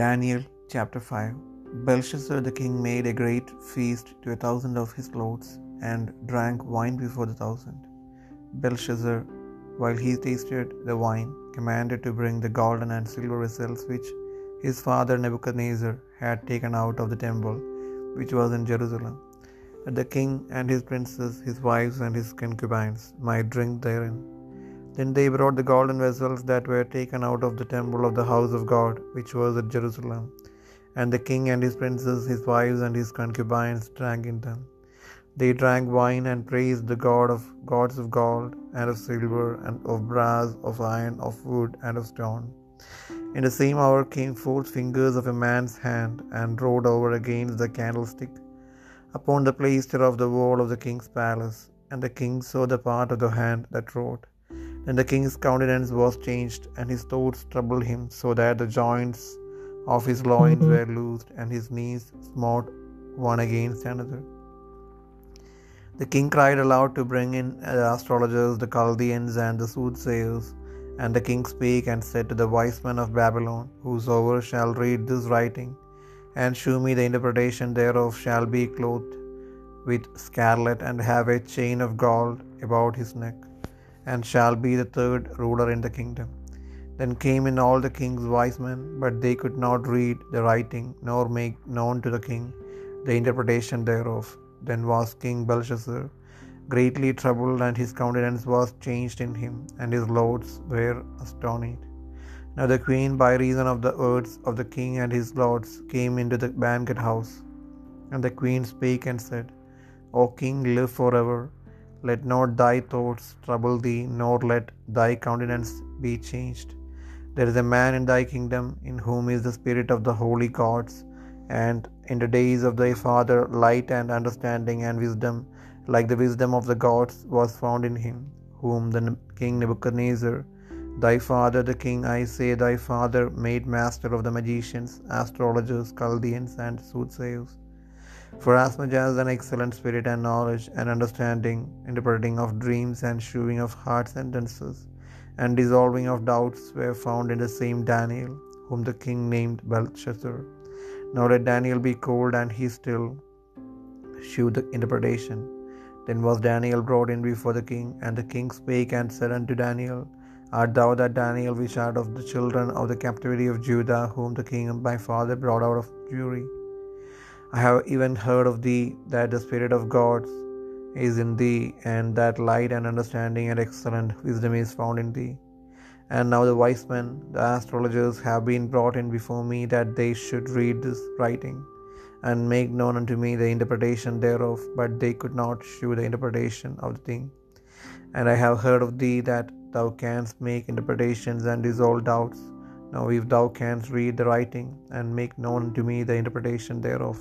Daniel chapter 5 Belshazzar the king made a great feast to a thousand of his lords, and drank wine before the thousand. Belshazzar, while he tasted the wine, commanded to bring the golden and silver vessels which his father Nebuchadnezzar had taken out of the temple which was in Jerusalem, that the king and his princes, his wives, and his concubines might drink therein. Then they brought the golden vessels that were taken out of the temple of the house of God, which was at Jerusalem. And the king and his princes, his wives, and his concubines drank in them. They drank wine and praised the God of gods of gold, and of silver, and of brass, of iron, of wood, and of stone. In the same hour came forth fingers of a man's hand, and rode over against the candlestick upon the plaister of the wall of the king's palace. And the king saw the part of the hand that wrote. Then the king's countenance was changed, and his thoughts troubled him, so that the joints of his loins mm-hmm. were loosed, and his knees smote one against another. The king cried aloud to bring in the astrologers, the Chaldeans, and the soothsayers. And the king spake and said to the wise men of Babylon, Whosoever shall read this writing, and shew me the interpretation thereof, shall be clothed with scarlet, and have a chain of gold about his neck and shall be the third ruler in the kingdom. Then came in all the king's wise men, but they could not read the writing, nor make known to the king the interpretation thereof. Then was King Belshazzar greatly troubled, and his countenance was changed in him, and his lords were astonished. Now the queen, by reason of the words of the king and his lords, came into the banquet house. And the queen spake and said, O king, live for ever. Let not thy thoughts trouble thee, nor let thy countenance be changed. There is a man in thy kingdom in whom is the spirit of the holy gods, and in the days of thy father light and understanding and wisdom, like the wisdom of the gods, was found in him, whom the king Nebuchadnezzar, thy father the king, I say, thy father, made master of the magicians, astrologers, Chaldeans, and soothsayers. For as much as an excellent spirit and knowledge and understanding, interpreting of dreams and shewing of hard sentences, and dissolving of doubts were found in the same Daniel, whom the king named Belshazzar. Now let Daniel be cold, and he still shew the interpretation. Then was Daniel brought in before the king, and the king spake and said unto Daniel, Art thou that Daniel which art of the children of the captivity of Judah, whom the king my father brought out of Jewry? I have even heard of thee that the Spirit of God is in thee, and that light and understanding and excellent wisdom is found in thee. And now the wise men, the astrologers, have been brought in before me that they should read this writing, and make known unto me the interpretation thereof, but they could not shew the interpretation of the thing. And I have heard of thee that thou canst make interpretations and dissolve doubts. Now if thou canst read the writing, and make known to me the interpretation thereof,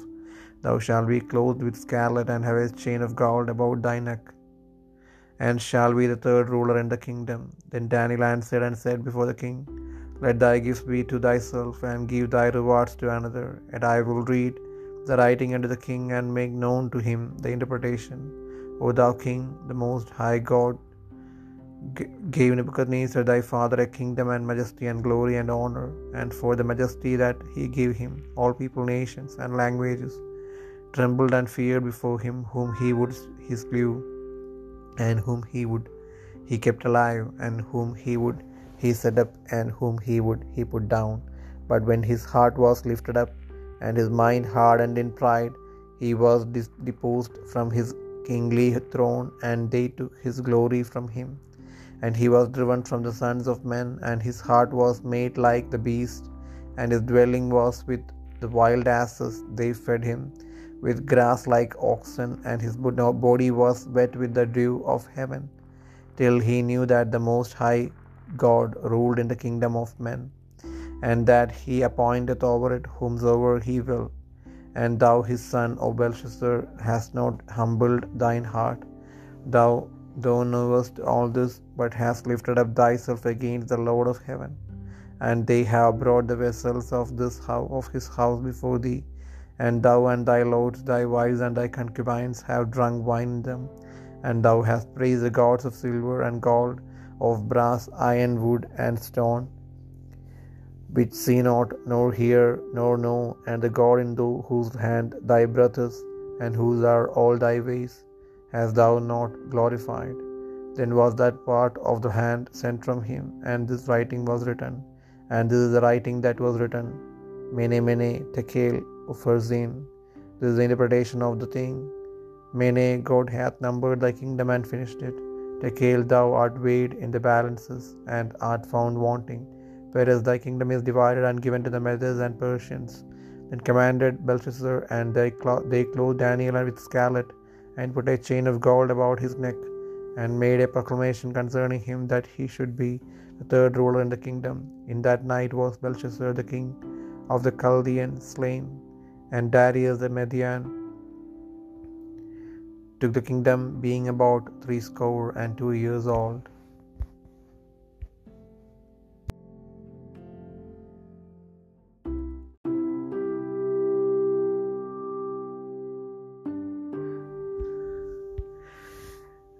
Thou shalt be clothed with scarlet, and have a chain of gold about thy neck, and shall be the third ruler in the kingdom. Then Daniel answered and said before the king, Let thy gifts be to thyself, and give thy rewards to another, and I will read the writing unto the king, and make known to him the interpretation. O thou king, the most high God gave Nebuchadnezzar thy father a kingdom and majesty and glory and honor, and for the majesty that he gave him, all people, nations, and languages trembled and feared before him whom he would he slew, and whom he would he kept alive, and whom he would he set up, and whom he would he put down. But when his heart was lifted up, and his mind hardened in pride, he was deposed from his kingly throne, and they took his glory from him. And he was driven from the sons of men, and his heart was made like the beast, and his dwelling was with the wild asses, they fed him with grass like oxen, and his body was wet with the dew of heaven, till he knew that the Most High God ruled in the kingdom of men, and that he appointeth over it whomsoever he will. And thou, his son, O Belshazzar, hast not humbled thine heart. Thou, thou knowest all this, but hast lifted up thyself against the Lord of heaven. And they have brought the vessels of this house of his house before thee, and thou and thy lords, thy wives and thy concubines have drunk wine in them, and thou hast praised the gods of silver and gold, of brass, iron, wood, and stone. which see not, nor hear, nor know, and the God in whose hand thy breath is, and whose are all thy ways, hast thou not glorified? Then was that part of the hand sent from him, and this writing was written. And this is the writing that was written. Mene, mene, tekel, upharsin. This is the interpretation of the thing. Mene, God hath numbered thy kingdom and finished it. Tekel, thou art weighed in the balances, and art found wanting. Peres thy kingdom is divided and given to the Medes and Persians. Then commanded Belshazzar, and they, clo- they clothed Daniel with scarlet, and put a chain of gold about his neck, and made a proclamation concerning him that he should be the third ruler in the kingdom. In that night was Belshazzar the king of the Chaldeans slain, and Darius the Median. Took the kingdom, being about three score and two years old.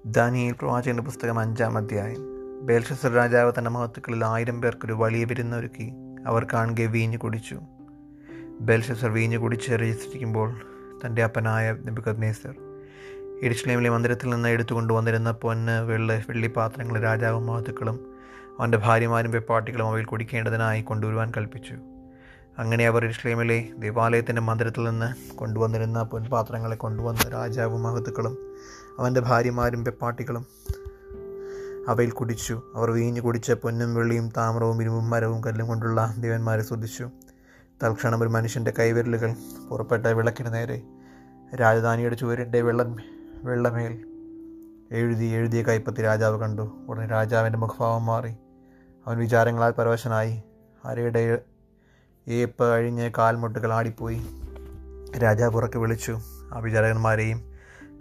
Daniel പ്രവാചകന്റെ പുസ്തകം അഞ്ചാം അധ്യായം. ബേൽഷസർ രാജാവ് തന്റെ മഹത്തുക്കളിൽ ആയിരം പേർക്കൊരു വലിയ വിരുന്നൊരുക്കി. അവർ കാണുകെ വീഞ്ഞു കുടിച്ചു. ബേൽഷസർ വീഞ്ഞു കുടിച്ച് രജിച്ചിരിക്കുമ്പോൾ തന്റെ അപ്പനായ നെബുക്കദ്നേസർ ഇരിശ്ലേമിലെ മന്ദിരത്തിൽ നിന്ന് എടുത്തുകൊണ്ടുവന്നിരുന്ന പൊന്ന് വെള്ള വെള്ളിപ്പാത്രങ്ങൾ രാജാവും മഹത്തുക്കളും അവന്റെ ഭാര്യമാരും വെപ്പാട്ടികളും അവയിൽ കുടിക്കേണ്ടതിനായി കൊണ്ടുവരുവാൻ കൽപ്പിച്ചു. അങ്ങനെ അവർ ഇസ്ലേമിലെ ദേവാലയത്തിന്റെ മന്ദിരത്തിൽ നിന്ന് കൊണ്ടുവന്നിരുന്ന പൊൻപാത്രങ്ങളെ കൊണ്ടുവന്ന രാജാവും മഹത്തുക്കളും അവന്റെ ഭാര്യമാരും വെപ്പാട്ടികളും അവയിൽ കുടിച്ചു. അവർ വീഞ്ഞു കുടിച്ച പൊന്നും വെള്ളിയും താമരവും ഇരുമ്പും മരവും കല്ലും കൊണ്ടുള്ള ദേവന്മാരെ ശ്രദ്ധിച്ചു. തൽക്ഷണം ഒരു മനുഷ്യന്റെ കൈവിരലുകൾ പുറപ്പെട്ട വിളക്കിന് നേരെ രാജധാനിയുടെ ചുവരിന്റെ വെള്ളം വെള്ളമേൽ എഴുതി എഴുതിയ കൈപ്പത്തി രാജാവ് കണ്ടു. ഉടനെ രാജാവിന്റെ മുഖഭാവം മാറി. അവൻ വിചാരങ്ങളാൽ പരവശനായി. അരയുടെ ഏപ്പ് അഴിഞ്ഞ് കാൽമുട്ടുകൾ ആടിപ്പോയി. രാജാവ് ഉറക്കെ വിളിച്ചു. ആ വിചാരകന്മാരെയും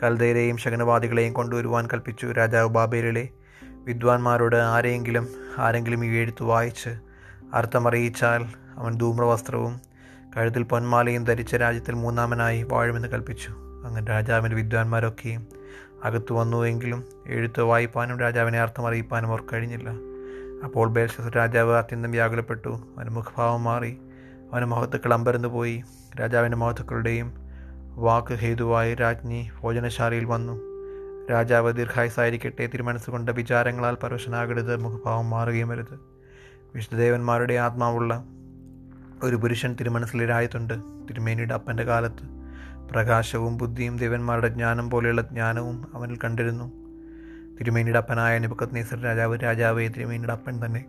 കൽദയരെയും ശകനവാദികളെയും കൊണ്ടുവരുവാൻ കൽപ്പിച്ചു. രാജാവ് ബാബേലിലെ വിദ്വാൻമാരോട് ആരെയെങ്കിലും ആരെങ്കിലും ഈ എഴുത്ത് വായിച്ച് അർത്ഥമറിയിച്ചാൽ അവൻ ധൂമ്രവസ്ത്രവും കഴുത്തിൽ പൊന്മാലയും ധരിച്ച രാജ്യത്തിൽ മൂന്നാമനായി വാഴുമെന്ന് കൽപ്പിച്ചു. അങ്ങനെ രാജാവിന്റെ വിദ്വാൻമാരൊക്കെയും അകത്തു വന്നുവെങ്കിലും എഴുത്ത് വായിപ്പാനും രാജാവിനെ അർത്ഥം അറിയിപ്പാനും അവർ കഴിഞ്ഞില്ല. അപ്പോൾ ബേൽഷസ് രാജാവ് അത്യന്തം വ്യാകുലപ്പെട്ടു. അവന്റെ മുഖഭാവം മാറി. അവന്റെ മഹത്തുക്കൾ അമ്പരന്ന് പോയി. രാജാവിന്റെ മഹത്തുക്കളുടെയും വാക്ക് ഹേതുവായി രാജ്ഞി ഭോജനശാലയിൽ വന്നു. രാജാവ് ദീർഘായുസായിരിക്കട്ടെ തിരുമനസ്സുകൊണ്ട് വിചാരങ്ങളാൽ പരവശനാകരുത് മുഖഭാവം മാറുകയും വരുത് വിശുദ്ധദേവന്മാരുടെ ആത്മാവുള്ള ഒരു പുരുഷൻ തിരുമനസിലായിട്ടുണ്ട് തിരുമേനിയുടെ അപ്പന്റെ കാലത്ത് പ്രകാശവും ബുദ്ധിയും ദേവന്മാരുടെ ജ്ഞാനം പോലെയുള്ള ജ്ഞാനവും അവനിൽ കണ്ടിരുന്നു. തിരുമേനിയുടെ അപ്പനായ നിബക്കത് നീസർ രാജാവ് രാജാവേ തിരുമേനിയുടെ അപ്പൻ തന്നെ.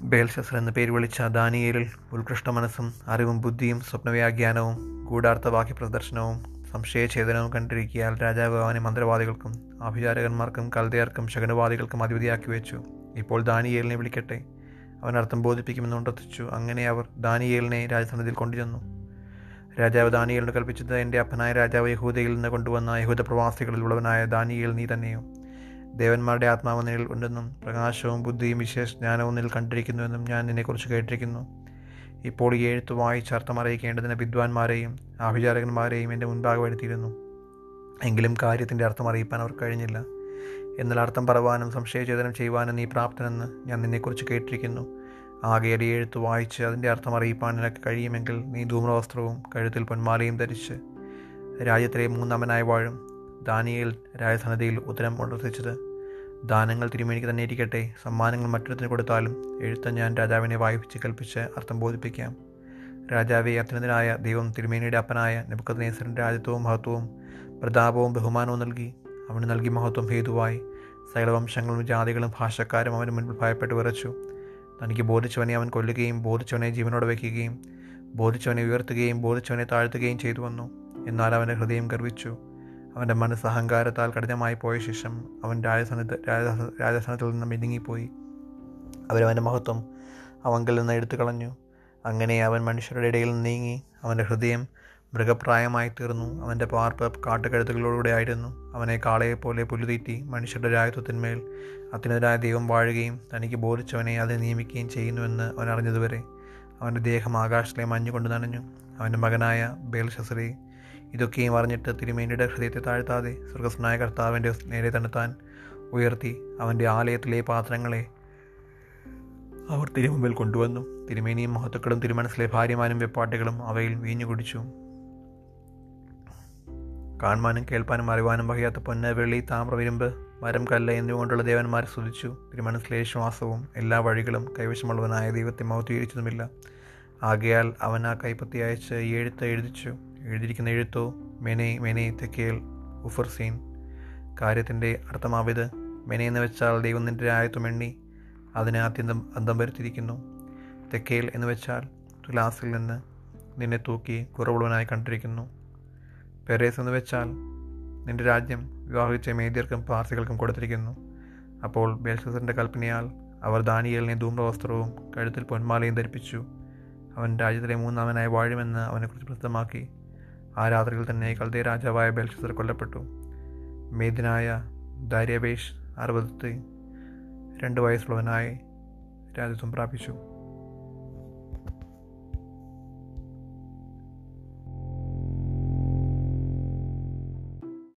ബേൽഷസർ എന്ന പേര് വിളിച്ച ദാനിയേലിൽ ഉത്കൃഷ്ട മനസ്സും അറിവും ബുദ്ധിയും സ്വപ്നവ്യാഖ്യാനവും ഗൂഢാർത്ഥ വാക്യ പ്രദർശനവും സംശയഛേദനവും കണ്ടിരിക്കിയാൽ രാജാവ് അവനെ മന്ത്രവാദികൾക്കും ആഭിചാരകന്മാർക്കും കൽതയർക്കും ശകനവാദികൾക്കും അധിപതിയാക്കി വെച്ചു. ഇപ്പോൾ ദാനിയേലിനെ വിളിക്കട്ടെ. അവൻ അർത്ഥം ബോധിപ്പിക്കുമെന്ന് ഉണ്ടർത്തിച്ചു അങ്ങനെ അവർ ദാനിയേലിനെ രാജസന്നിധിയിൽ കൊണ്ടുചെന്നു. രാജാവ് ദാനിയേലിന് കൽപ്പിച്ചത് എന്റെ അപ്പനായ രാജാവ് യഹൂദയിൽ നിന്ന് കൊണ്ടുവന്ന യഹൂദ പ്രവാസികളിൽ ഉള്ളവനായ ദാനിയേൽ നീ തന്നെയോ. ദേവന്മാരുടെ ആത്മാവ് നിന്നിൽ ഉണ്ടെന്നും പ്രകാശവും ബുദ്ധിയും വിശേഷ ജ്ഞാനവും നിന്നിൽ കണ്ടിരിക്കുന്നുവെന്നും ഞാൻ നിന്നെക്കുറിച്ച് കേട്ടിരിക്കുന്നു. ഇപ്പോൾ ഈ എഴുത്ത് വായിച്ച് അർത്ഥം അറിയിക്കേണ്ടതിന് വിദ്വാൻമാരെയും ആഭിചാരകന്മാരെയും എന്റെ മുൻപാകെ വരുത്തിയിരുന്നു. എങ്കിലും കാര്യത്തിന്റെ അർത്ഥം അറിയിപ്പാൻ അവർക്ക് കഴിഞ്ഞില്ല. എന്നാൽ അർത്ഥം പറവാനും സംശയചേതനം ചെയ്യുവാനും നീ പ്രാപ്തനെന്ന് ഞാൻ നിന്നെക്കുറിച്ച് കേട്ടിരിക്കുന്നു. ആകെ എഴുത്ത് വായിച്ച് അതിന്റെ അർത്ഥം അറിയിപ്പാൻ നിനക്ക് കഴിയുമെങ്കിൽ നീ ധൂമ്രവസ്ത്രവും കഴുത്തിൽ പൊന്മാലയും ധരിച്ച് രാജ്യത്തിലെ മൂന്നാമനായി വാഴും. ദാനിയേൽ രാജസന്നതിയിൽ ഉത്തരം ഉണർത്തിച്ചത്. ദാനങ്ങൾ തിരുമേനിക്ക് തന്നെ ഇരിക്കട്ടെ. സമ്മാനങ്ങൾ മറ്റൊരുത്തിന് കൊടുത്താലും എഴുത്ത് ഞാൻ രാജാവിനെ വായിപ്പിച്ച് കൽപ്പിച്ച് അർത്ഥം ബോധിപ്പിക്കാം. രാജാവെ അത്യുന്നതനായ ദൈവം തിരുമേനിയുടെ അപ്പനായ നെബുക്കദ്നേസറിന്റെ രാജ്യത്വവും മഹത്വവും പ്രതാപവും ബഹുമാനവും നൽകി അവന് നൽകി മഹത്വം ഹേതുവായി. സകലവംശങ്ങളും ജാതികളും ഭാഷക്കാരും അവന് മുൻപിൽ ഭയപ്പെട്ട് വിറച്ചു. തനിക്ക് ബോധിച്ചവനെ അവൻ കൊല്ലുകയും ബോധിച്ചവനെ ജീവനോടെ വയ്ക്കുകയും ബോധിച്ചവനെ ഉയർത്തുകയും ബോധിച്ചവനെ താഴ്ത്തുകയും ചെയ്തു വന്നു. എന്നാൽ അവന്റെ ഹൃദയം ഗർവിച്ചു. അവന്റെ മനസ്സ് അഹങ്കാരത്താൽ കഠിനമായി പോയ ശേഷം അവൻ രാജസ്ഥാനത്ത് രാജസ്ഥാനത്തിൽ നിന്ന് മിനുങ്ങിപ്പോയി അവരവന്റെ മഹത്വം അവങ്കിൽ നിന്ന് എടുത്തു കളഞ്ഞു അങ്ങനെ അവൻ മനുഷ്യരുടെ ഇടയിൽ നീങ്ങി. അവന്റെ ഹൃദയം മൃഗപ്രായമായി തീർന്നു അവന്റെ പാർപ്പ് കാട്ടുകഴുത്തുകളിലൂടെ ആയിരുന്നു. അവനെ കാളയെപ്പോലെ പുലുതീറ്റി മനുഷ്യരുടെ രാജ്യത്വത്തിന്മേൽ അതിനെതിരായ ദൈവം വാഴുകയും തനിക്ക് ബോധിച്ചവനെ അതിനെ നിയമിക്കുകയും ചെയ്യുന്നുവെന്ന് അവൻ അറിഞ്ഞതുവരെ അവന്റെ ദേഹം ആകാശത്തിലെ മഞ്ഞുകൊണ്ട് നനഞ്ഞു. അവന്റെ മകനായ ബേൽശസ്രി ഇതൊക്കെയും അറിഞ്ഞിട്ട് തിരുമേനിയുടെ ഹൃദയത്തെ താഴ്ത്താതെ സ്വർഗസ്നായ കർത്താവിന്റെ നേരെ തണുത്താൻ ഉയർത്തി അവന്റെ ആലയത്തിലെ പാത്രങ്ങളെ അവർ തിരുമുമ്പിൽ കൊണ്ടുവന്നു. തിരുമേനിയും മഹത്തുക്കളും തിരുമനസ്സിലെ ഭാര്യമാരും വെപ്പാട്ടുകളും അവയിൽ വീഞ്ഞു കുടിച്ചു കാണുവാനും കേൾപ്പാനും അറിവാനും വകയാത്ത പൊന്ന് വെള്ളി താമ്രവിരുമ്പ് മരം കല്ല് എന്നിവ കൊണ്ടുള്ള ദേവന്മാരെ സ്തുതിച്ചു. തിരുമനസ്സിലെ ശ്വാസവും എല്ലാ വഴികളും കൈവശമുള്ളവനായ ദൈവത്തെ മൗത്തീകരിച്ചതുമില്ല ആകയാൽ അവൻ ആ കൈപ്പത്തി അയച്ച് ഈ എഴുത്ത് എഴുതിച്ചു. എഴുതിയിരിക്കുന്ന എഴുത്തോ മെനെ മെനെ തെക്കേൽ ഉഫർസീൻ. കാര്യത്തിന്റെ അർത്ഥമാവിത് മെനെ എന്ന് വെച്ചാൽ ദൈവം നിന്റെ ആയത്വം എണ്ണി അതിനെ അത്യന്തം അന്തം വരുത്തിയിരിക്കുന്നു. തെക്കേൽ എന്ന് വെച്ചാൽ തുലാസിൽ നിന്ന് നിന്നെ തൂക്കി കുറവുള്ളവനായി കണ്ടിരിക്കുന്നു. പെരേസ് എന്ന് വെച്ചാൽ നിന്റെ രാജ്യം വിവാഹിച്ച മേദ്യർക്കും പാർസികൾക്കും കൊടുത്തിരിക്കുന്നു. അപ്പോൾ ബേൽസറിന്റെ കൽപ്പനയാൽ അവർ ദാനിയലിനെ ധൂമ്രവസ്ത്രവും കഴുത്തിൽ പൊന്മാലയും ധരിപ്പിച്ചു. അവൻ രാജ്യത്തിലെ മൂന്നാമനായി വാഴുമെന്ന് അവനെക്കുറിച്ച് പ്രസിദ്ധമാക്കി. ആ രാത്രിയിൽ തന്നെ കൽദേ രാജാവായ ബേൽഷസർ കൊല്ലപ്പെട്ടു. മേദിനായ ദാര്യബേഷ് അറുപത്തി രണ്ട് വയസ്സുള്ളവനായി രാജ്യത്വം പ്രാപിച്ചു.